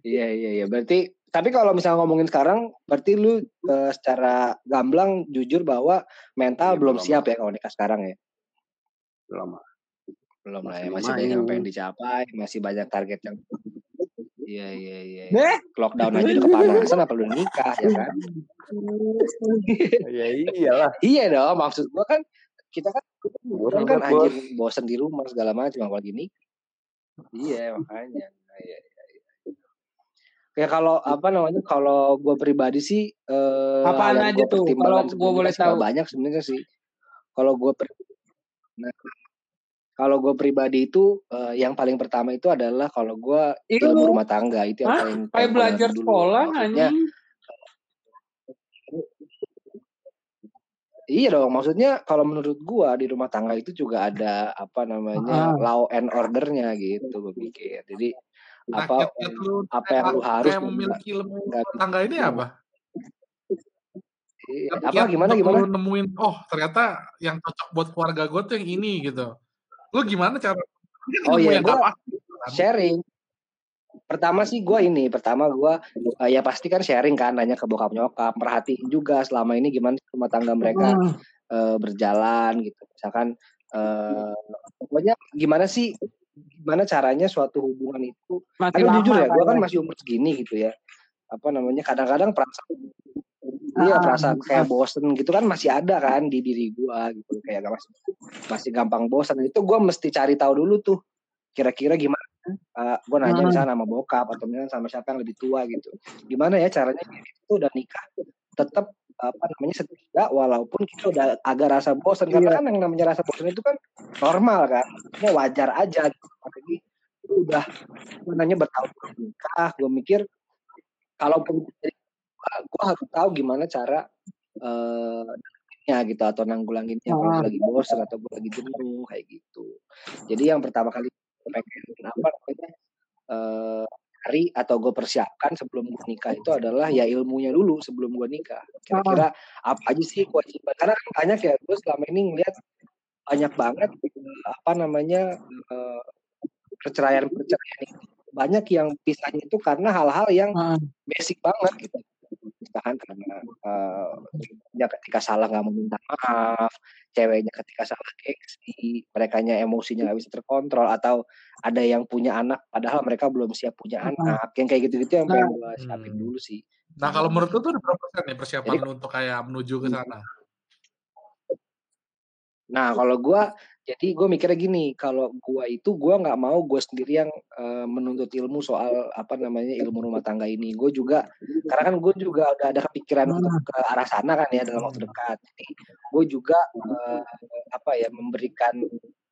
Iya iya iya. Berarti tapi kalau misalnya ngomongin sekarang, berarti lu eh, secara gamblang jujur bahwa mental Iya, belum belum siap lah. ya kalau nikah sekarang ya. Belum. Belum lah ya. Masih Masih banyak yang pengen dicapai, masih banyak target yang Iya iya iya. iya. Deh. Lockdown aja udah kepanasan apa lu nikah ya kan? Ya iyalah. Iya dong, maksud gua kan kita kan Bosan kan anjir bosan di rumah segala macam apalagi nih. Iya makanya. Nah, iya, Kayak kalau apa namanya kalau gue pribadi sih eh, Apaan yang aja tuh, kalau sebelum boleh tahu? banyak sebenarnya sih. Kalau gue nah, kalau gue pribadi itu eh, yang paling pertama itu adalah kalau gue ilmu rumah tangga itu yang Hah? paling Kayak belajar dulu. sekolah Maksudnya anjing. Iya dong, maksudnya kalau menurut gua di rumah tangga itu juga ada apa namanya Ah. law and ordernya gitu gue pikir. Jadi apa lu apa yang lu harus dan memiliki ilmu tangga ini apa? Iya, apa kiat gimana gimana? lu nemuin oh ternyata yang cocok buat keluarga gue tuh yang ini gitu. Lu gimana cara Oh iya, yang pasti gitu kan. sharing. Pertama sih gua ini, pertama gua eh, ya pasti kan sharing kan, nanya ke bokap nyokap, perhatiin juga selama ini gimana rumah tangga mereka Hmm. eh, berjalan gitu. Misalkan eh, pokoknya gimana sih gimana caranya suatu hubungan itu? Makin karena jujur ya gue kan masih umur segini gitu ya. Apa namanya kadang-kadang perasaan iya Ah, perasaan kayak bosen gitu kan masih ada kan di diri gue gitu. Kayak gak masih masih gampang bosan itu gue mesti cari tahu dulu tuh kira-kira gimana gue nanya Ah. misalnya sama bokap atau misalnya sama siapa yang lebih tua gitu. Gimana ya caranya itu udah nikah tetap apa namanya setia walaupun kita udah agak rasa bosan karena Iya. kan yang namanya rasa bosan itu kan normal kan Maksudnya wajar aja gitu. apalagi itu udah gue nanya bertahun-tahun nikah gue mikir kalaupun gue harus tahu gimana cara eh ya gitu atau nanggulanginnya kalau Ah. gue lagi bosan atau gue lagi jenuh kayak gitu jadi yang pertama kali pengen apa namanya eh cari atau gue persiapkan sebelum gue nikah itu adalah ya ilmunya dulu sebelum gue nikah. Kira-kira apa aja sih kewajiban? Karena kan banyak ya gue selama ini ngeliat banyak banget apa namanya eh, perceraian perceraian itu banyak yang pisahnya itu karena hal-hal yang Ah. basic banget gitu misalkan karena eh, cowoknya ketika salah nggak mau minta maaf ceweknya ketika salah gengsi mereka emosinya nggak bisa terkontrol atau ada yang punya anak padahal mereka belum siap punya anak yang kayak gitu-gitu yang pengen gue Hmm. siapin dulu sih Nah kalau menurut lu tuh berapa persen nih persiapan Jadi- lu untuk kayak menuju ke sana? Nah, kalau gua jadi gue mikirnya gini, kalau gua itu gua nggak mau gue sendiri yang eh, menuntut ilmu soal apa namanya ilmu rumah tangga ini. Gue juga karena kan gue juga udah ada kepikiran untuk ke arah sana kan ya dalam waktu dekat. Jadi gue juga eh, apa ya memberikan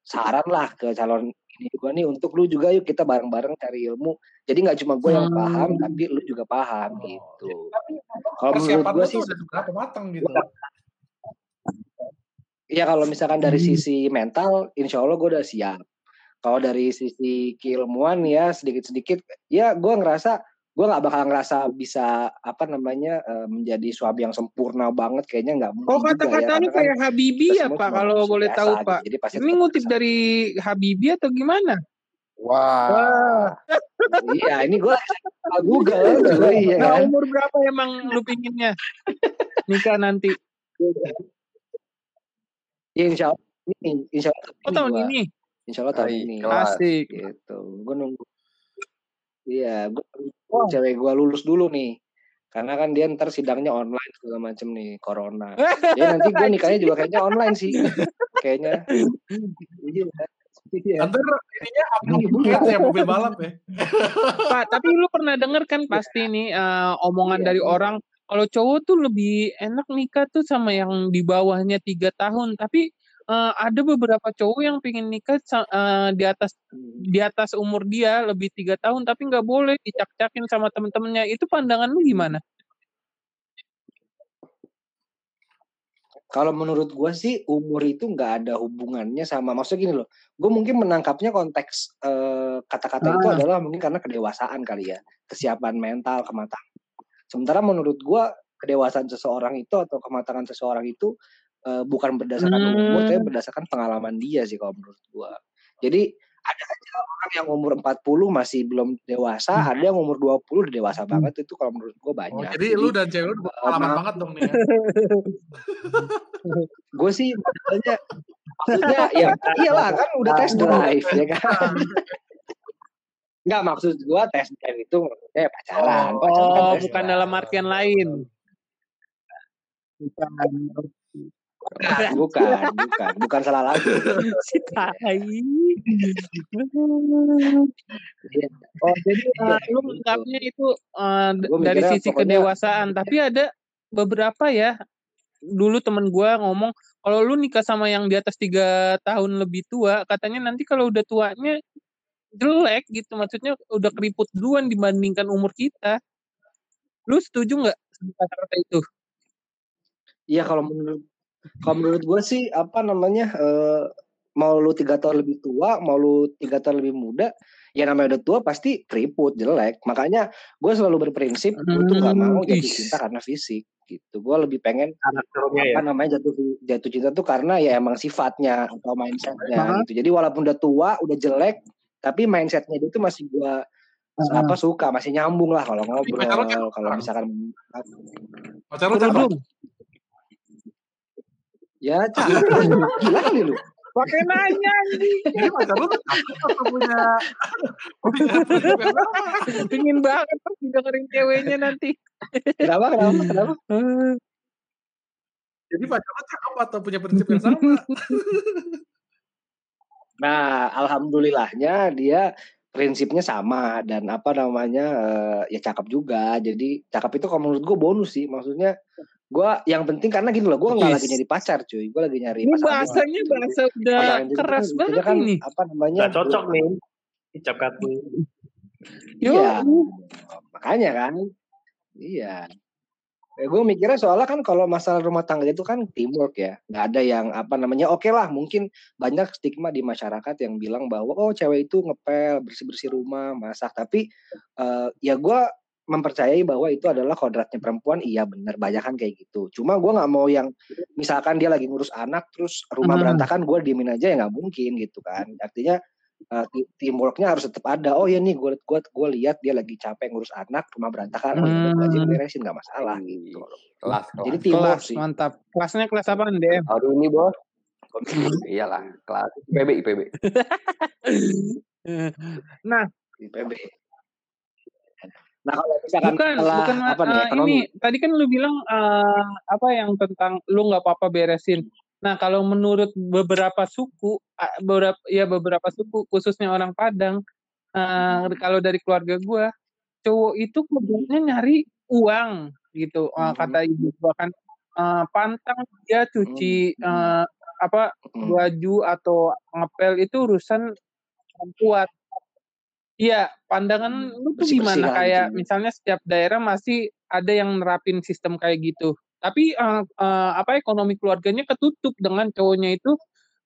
saran lah ke calon ini gue nih untuk lu juga yuk kita bareng-bareng cari ilmu. Jadi nggak cuma gue yang paham, tapi lu juga paham gitu. Kalau menurut gue sih udah matang gitu. Iya kalau misalkan dari sisi mental, insya Allah gue udah siap. Kalau dari sisi keilmuan ya sedikit-sedikit, ya gue ngerasa gue nggak bakal ngerasa bisa apa namanya eh, menjadi suami yang sempurna banget kayaknya nggak mungkin Oh juga ya kata-kata lu kan kayak Habibi kita ya Pak kalau boleh tahu gitu. Pak. Jadi pasti Ini ngutip dari Habibi atau gimana? Wah. Iya ini gue Google cuy ya Nah kan. umur berapa emang lu pinginnya nikah nanti? Ya, insya Allah ini insya Allah tahun Oh ini tahun gua. ini? Insya Allah tahun Hai, ini. Asik. Gitu. Gue nunggu. Iya, gue cewek gue lulus dulu nih. Karena kan dia ntar sidangnya online segala macem nih, corona. Ya nanti gue nikahnya juga kayaknya online sih. kayaknya. Iya. Iya. Ntar ininya upload bukan ya mobil balap ya. Pak, tapi lu pernah denger kan pasti nih eh, omongan Iya, dari iya. orang kalau cowok tuh lebih enak nikah tuh sama yang di bawahnya tiga tahun. Tapi eh, ada beberapa cowok yang pengen nikah eh, di atas di atas umur dia lebih tiga tahun, tapi nggak boleh dicak-cakin sama temen-temennya. Itu pandangan lu gimana? Kalau menurut gue sih umur itu nggak ada hubungannya sama maksudnya gini loh. Gue mungkin menangkapnya konteks eh, kata-kata itu Ah. adalah mungkin karena kedewasaan kali ya, kesiapan mental, kematangan. Sementara menurut gue kedewasaan seseorang itu atau kematangan seseorang itu eh, bukan berdasarkan umur, tapi Hmm. berdasarkan pengalaman dia sih kalau menurut gue. Jadi ada aja orang yang umur 40 masih belum dewasa, ada yang umur 20 udah dewasa banget itu kalau menurut gue Oh, banyak. jadi Jadi lu dan cewek lu pengalaman ma- banget dong nih ya. gue sih maksudnya maksudnya ya iyalah kan udah test drive ya kan nggak maksud gue test drive itu maksudnya ya pacaran Oh. pacaran kan Oh, bukan drive dalam artian lain. Bukan. bukan bukan bukan bukan salah lagi Si tai. Iya. Oh, jadi eh, lu gitu. menganggapnya itu Gua dari sisi kedewasaan, tapi ada beberapa ya dulu temen gua ngomong kalau lu nikah sama yang di atas tiga tahun lebih tua, katanya nanti kalau udah tuanya jelek gitu, maksudnya udah keriput duluan dibandingkan umur kita. Lu setuju nggak kata-kata itu? Iya kalau menurut kalau menurut gue sih apa namanya eh, mau lu tiga tahun lebih tua mau lu tiga tahun lebih muda ya namanya udah tua pasti keriput jelek makanya gue selalu berprinsip gue tuh nggak mau Hmm, jatuh ih. cinta karena fisik gitu gue lebih pengen Karakternya ya. apa namanya jatuh jatuh cinta tuh karena ya emang sifatnya atau mindsetnya gitu jadi walaupun udah tua udah jelek tapi mindsetnya dia tuh masih gua Heeh. apa suka masih nyambung lah kalau ngobrol kalau kan? misalkan Pacar lu. Kerudung. ya cakep gila kali lu Pakai nanya anjing. Jadi pacar lu punya? Pingin banget dengerin ceweknya nanti. kenapa kenapa kenapa Jadi pacar lu cakep atau punya prinsip yang sama? Nah alhamdulillahnya dia prinsipnya sama dan apa namanya eh, ya cakep juga jadi cakep itu kalau menurut gue bonus sih maksudnya gua yang penting karena gini loh gua nggak lagi Yes. nyari pacar cuy gua lagi nyari Ini pasangan bahasanya bahasa udah pasangan keras kan, banget kan ini. apa namanya Nggak cocok nih. Katu. Iya, makanya kan. Iya. Eh, gue mikirnya soalnya kan kalau masalah rumah tangga itu kan teamwork ya. Nggak ada yang apa namanya, oke lah mungkin banyak stigma di masyarakat yang bilang bahwa oh cewek itu ngepel, bersih-bersih rumah, masak. Tapi eh, ya gue mempercayai bahwa itu adalah kodratnya perempuan. Iya bener, banyak kan kayak gitu. Cuma gue nggak mau yang misalkan dia lagi ngurus anak terus rumah Hmm. berantakan gue diemin aja ya nggak mungkin gitu kan. Artinya uh, teamworknya harus tetap ada. Oh ya nih gue gue gue lihat dia lagi capek ngurus anak, rumah berantakan, oh ya udah gue aja Hmm. beresin nggak masalah gitu. Kelas, Jadi kelas. teamwork kelas sih. mantap. Kelasnya kelas apa DM? Aduh ini bos. Iyalah, kelas IPB, IPB. Nah, IPB. Nah kalau misalkan bukan masalah bukan apa nih eh, ekonomi, ini tadi kan lu bilang eh, apa yang tentang lu nggak apa-apa beresin. Nah, kalau menurut beberapa suku, beberapa ya beberapa suku khususnya orang Padang, eh, kalau dari keluarga gua, cowok itu kerjanya nyari uang gitu. Eh, Hmm. kata ibu gua kan eh, pantang dia cuci eh, apa baju atau ngepel itu urusan perempuan. Iya, pandangan lu tuh gimana? Kayak misalnya setiap daerah masih ada yang nerapin sistem kayak gitu. Tapi eh, eh, apa ekonomi keluarganya ketutup dengan cowoknya itu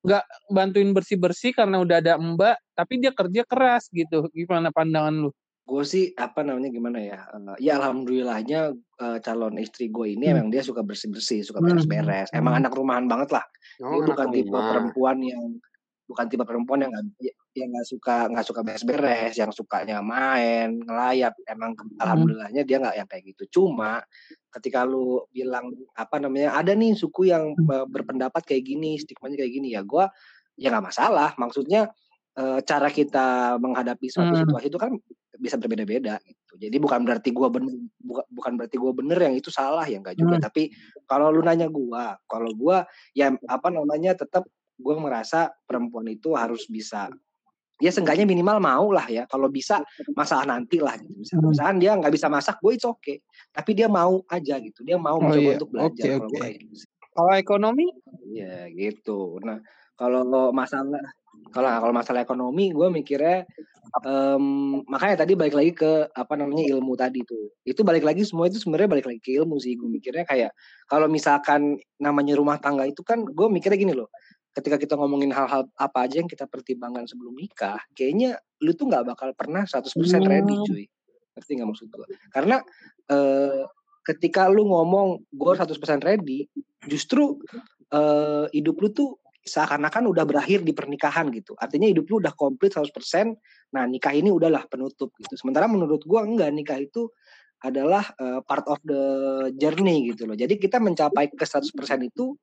nggak bantuin bersih-bersih karena udah ada mbak, tapi dia kerja keras gitu. Gimana pandangan lu? Gue sih apa namanya gimana ya? eh, ya alhamdulillahnya eh, calon istri gue ini Hmm. emang dia suka bersih bersih, suka Hmm. beres-beres. Emang Hmm. anak rumahan banget lah. Oh, Dia bukan tipe rumah. perempuan yang bukan tipe perempuan yang nggak yang nggak suka nggak suka beres-beres, yang sukanya main, ngelayap. Emang Hmm. alhamdulillahnya dia nggak yang kayak gitu. Cuma ketika lu bilang apa namanya ada nih suku yang Hmm. berpendapat kayak gini, stigmanya kayak gini ya, gua ya nggak masalah. Maksudnya eh, cara kita menghadapi suatu Hmm. situasi itu kan bisa berbeda-beda gitu. Jadi bukan berarti gua bener bukan bukan berarti gua bener yang itu salah ya enggak juga. Hmm. Tapi kalau lu nanya gua, kalau gua ya apa namanya tetap gua merasa perempuan itu harus bisa ya seenggaknya minimal mau lah ya kalau bisa masalah nanti lah gitu misalkan, Hmm. misalkan dia nggak bisa masak gue it's okay tapi dia mau aja gitu dia mau Oh mencoba iya, untuk belajar oke kalau oke. kayak gitu. Kalau ekonomi? Iya gitu. Nah kalau masalah kalau kalau masalah ekonomi gue mikirnya em, makanya tadi balik lagi ke apa namanya ilmu tadi tuh. Itu balik lagi semua itu sebenarnya balik lagi ke ilmu sih. Gue mikirnya kayak kalau misalkan namanya rumah tangga itu kan gue mikirnya gini loh. Ketika kita ngomongin hal-hal apa aja yang kita pertimbangkan sebelum nikah, kayaknya lu tuh nggak bakal pernah 100% ready cuy. Ngerti nggak maksud gue? Karena eh, ketika lu ngomong gue 100% ready, justru eh, hidup lu tuh seakan-akan udah berakhir di pernikahan gitu. Artinya hidup lu udah komplit 100%. Nah, nikah ini udahlah penutup gitu. Sementara menurut gua enggak nikah itu adalah eh, part of the journey gitu loh. Jadi kita mencapai ke 100% itu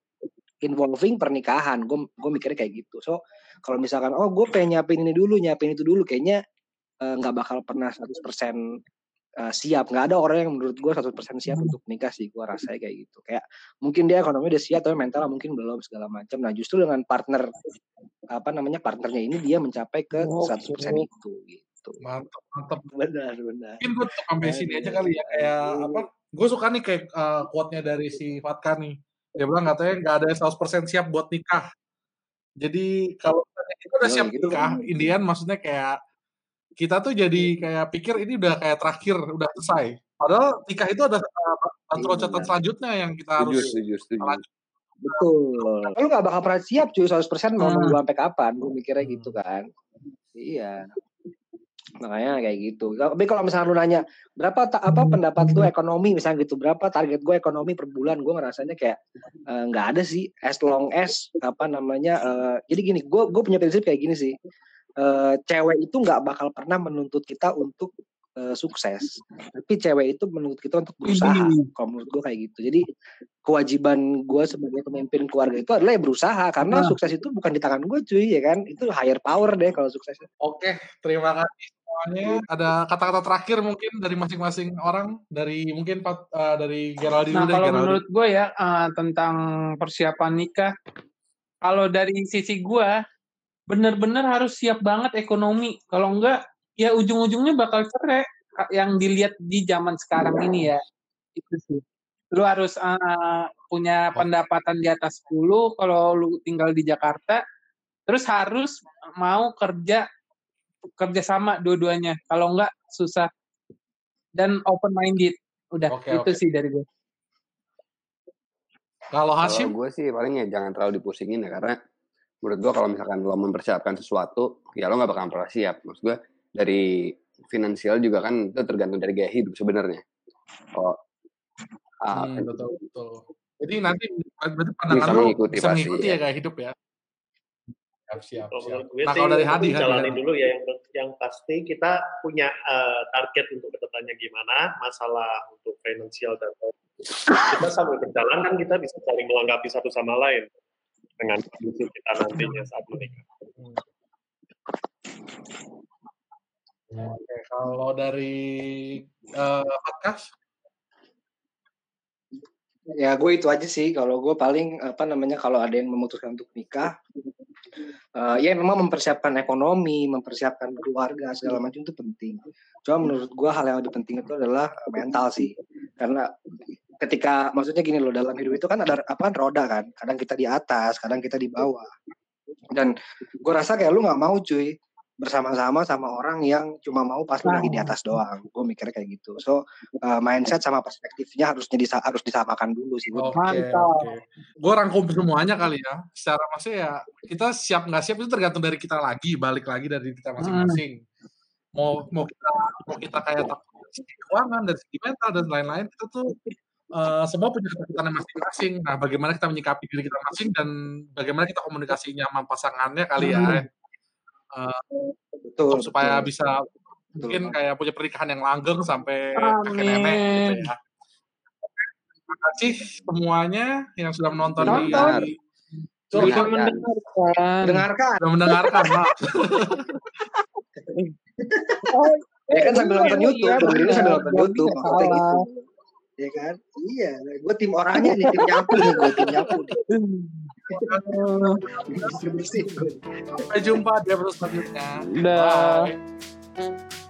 involving pernikahan. Gue gue mikirnya kayak gitu. So, kalau misalkan oh gue pengen nyiapin ini dulu, nyiapin itu dulu kayaknya eh, nggak bakal pernah 100% eh, siap. Nggak ada orang yang menurut gue 100% siap untuk nikah sih. Gue rasanya kayak gitu. Kayak mungkin dia ekonomi udah siap tapi mental mungkin belum segala macam. Nah, justru dengan partner apa namanya partnernya ini dia mencapai ke 100% itu gitu. Mantap, mantap. Benar, benar. Mungkin gue sampai sini aja kali ya kayak apa? Gue suka nih kayak eh, quote-nya dari si Fatka nih. Dia bilang katanya nggak ada yang 100% siap buat nikah. Jadi kalau kita udah Yo, siap gitu nikah, kan. Indian maksudnya kayak kita tuh jadi kayak pikir ini udah kayak terakhir, udah selesai. Padahal nikah itu ada eh, batu Iya, loncatan selanjutnya yang kita harus setuju. lanjut. Betul. Lu gak bakal pernah siap cuy 100% mau Hmm. nunggu sampai kapan. Gue mikirnya Hmm. gitu kan. Iya. Makanya kayak gitu. Tapi kalau misalnya lu nanya berapa ta- apa pendapat lu ekonomi misalnya gitu, berapa target gue ekonomi per bulan, gue ngerasanya kayak eh, nggak ada sih. As long as apa namanya. eh, jadi gini, gue gue punya prinsip kayak gini sih. Eh, cewek itu nggak bakal pernah menuntut kita untuk sukses, tapi cewek itu menuntut kita untuk berusaha. Kalau menurut gue kayak gitu. Jadi kewajiban gue sebagai pemimpin keluarga itu adalah ya berusaha karena Nah. sukses itu bukan di tangan gue cuy ya kan itu higher power deh kalau sukses Oke, terima kasih semuanya. Ada kata-kata terakhir mungkin dari masing-masing orang, dari mungkin eh, dari Geraldine Nah, dulu kalau Geraldine. menurut gue ya eh, tentang persiapan nikah, kalau dari sisi gue bener-bener harus siap banget ekonomi. Kalau enggak, ya ujung-ujungnya bakal cerai. Yang dilihat di zaman sekarang ini ya, itu sih. Lu harus eh, punya pendapatan di atas 10 kalau lu tinggal di Jakarta. Terus harus mau kerja kerja sama dua-duanya. Kalau enggak susah. Dan open minded. Udah, Oke, itu oke. sih dari gue. Kalau Kalau Hashim, gue sih paling ya jangan terlalu dipusingin ya karena menurut gue kalau misalkan lo mempersiapkan sesuatu ya lo nggak bakal pernah siap. Maksud gue dari finansial juga kan itu tergantung dari gaya hidup sebenarnya. Ah, Hmm, betul betul. Jadi nanti berarti bisa pandangan lu mengikuti bisa pasti mengikuti ya. ya kayak hidup ya. Siap siap Kalau siap. gue Nah sih kalau dari Hadi, Hadi. dulu ya yang yang pasti kita punya eh, target untuk ke depannya gimana, masalah untuk finansial dan kita sambil berjalan kan kita bisa saling melengkapi satu sama lain dengan kondisi kita nantinya saat menikah. Oke, kalau dari eh Fatkas, ya gue itu aja sih kalau gue paling apa namanya kalau ada yang memutuskan untuk nikah eh, ya memang mempersiapkan ekonomi mempersiapkan keluarga segala macam itu penting. Cuma menurut gue hal yang lebih penting itu adalah mental sih. Karena ketika maksudnya gini loh dalam hidup itu kan ada apa roda kan. Kadang kita di atas kadang kita di bawah. Dan gue rasa kayak lu nggak mau cuy bersama-sama sama orang yang cuma mau pas lu lagi di atas doang. Gue mikirnya kayak gitu. So uh, mindset sama perspektifnya harusnya disa harus disamakan dulu sih. Oke, Mantap. oke. Gue rangkum semuanya kali ya. Secara maksudnya ya kita siap nggak siap itu tergantung dari kita lagi, balik lagi dari kita masing-masing. Mau mau kita mau kita kayak segi keuangan, dari segi mental dan lain-lain itu tuh eh, semua punya ketakutannya masing-masing. Nah, bagaimana kita menyikapi diri kita masing dan bagaimana kita komunikasinya sama pasangannya kali ya. Eh, Betul. supaya betul. bisa mungkin kayak punya pernikahan yang langgeng sampai kakek nenek gitu ya. Terima kasih semuanya yang sudah menonton di Nonton. di- Sudah Dengarkan. mendengarkan. Dengarkan. sudah mendengarkan, Mak. Oh, Ya kan sambil nonton iya, YouTube, iya, sambil nonton YouTube, maksudnya gitu. Ya kan? Iya, gue tim orangnya nih, tim nyapu nih, gue tim nyapu nih. Sampai jumpa di episode selanjutnya. Dah. Bye.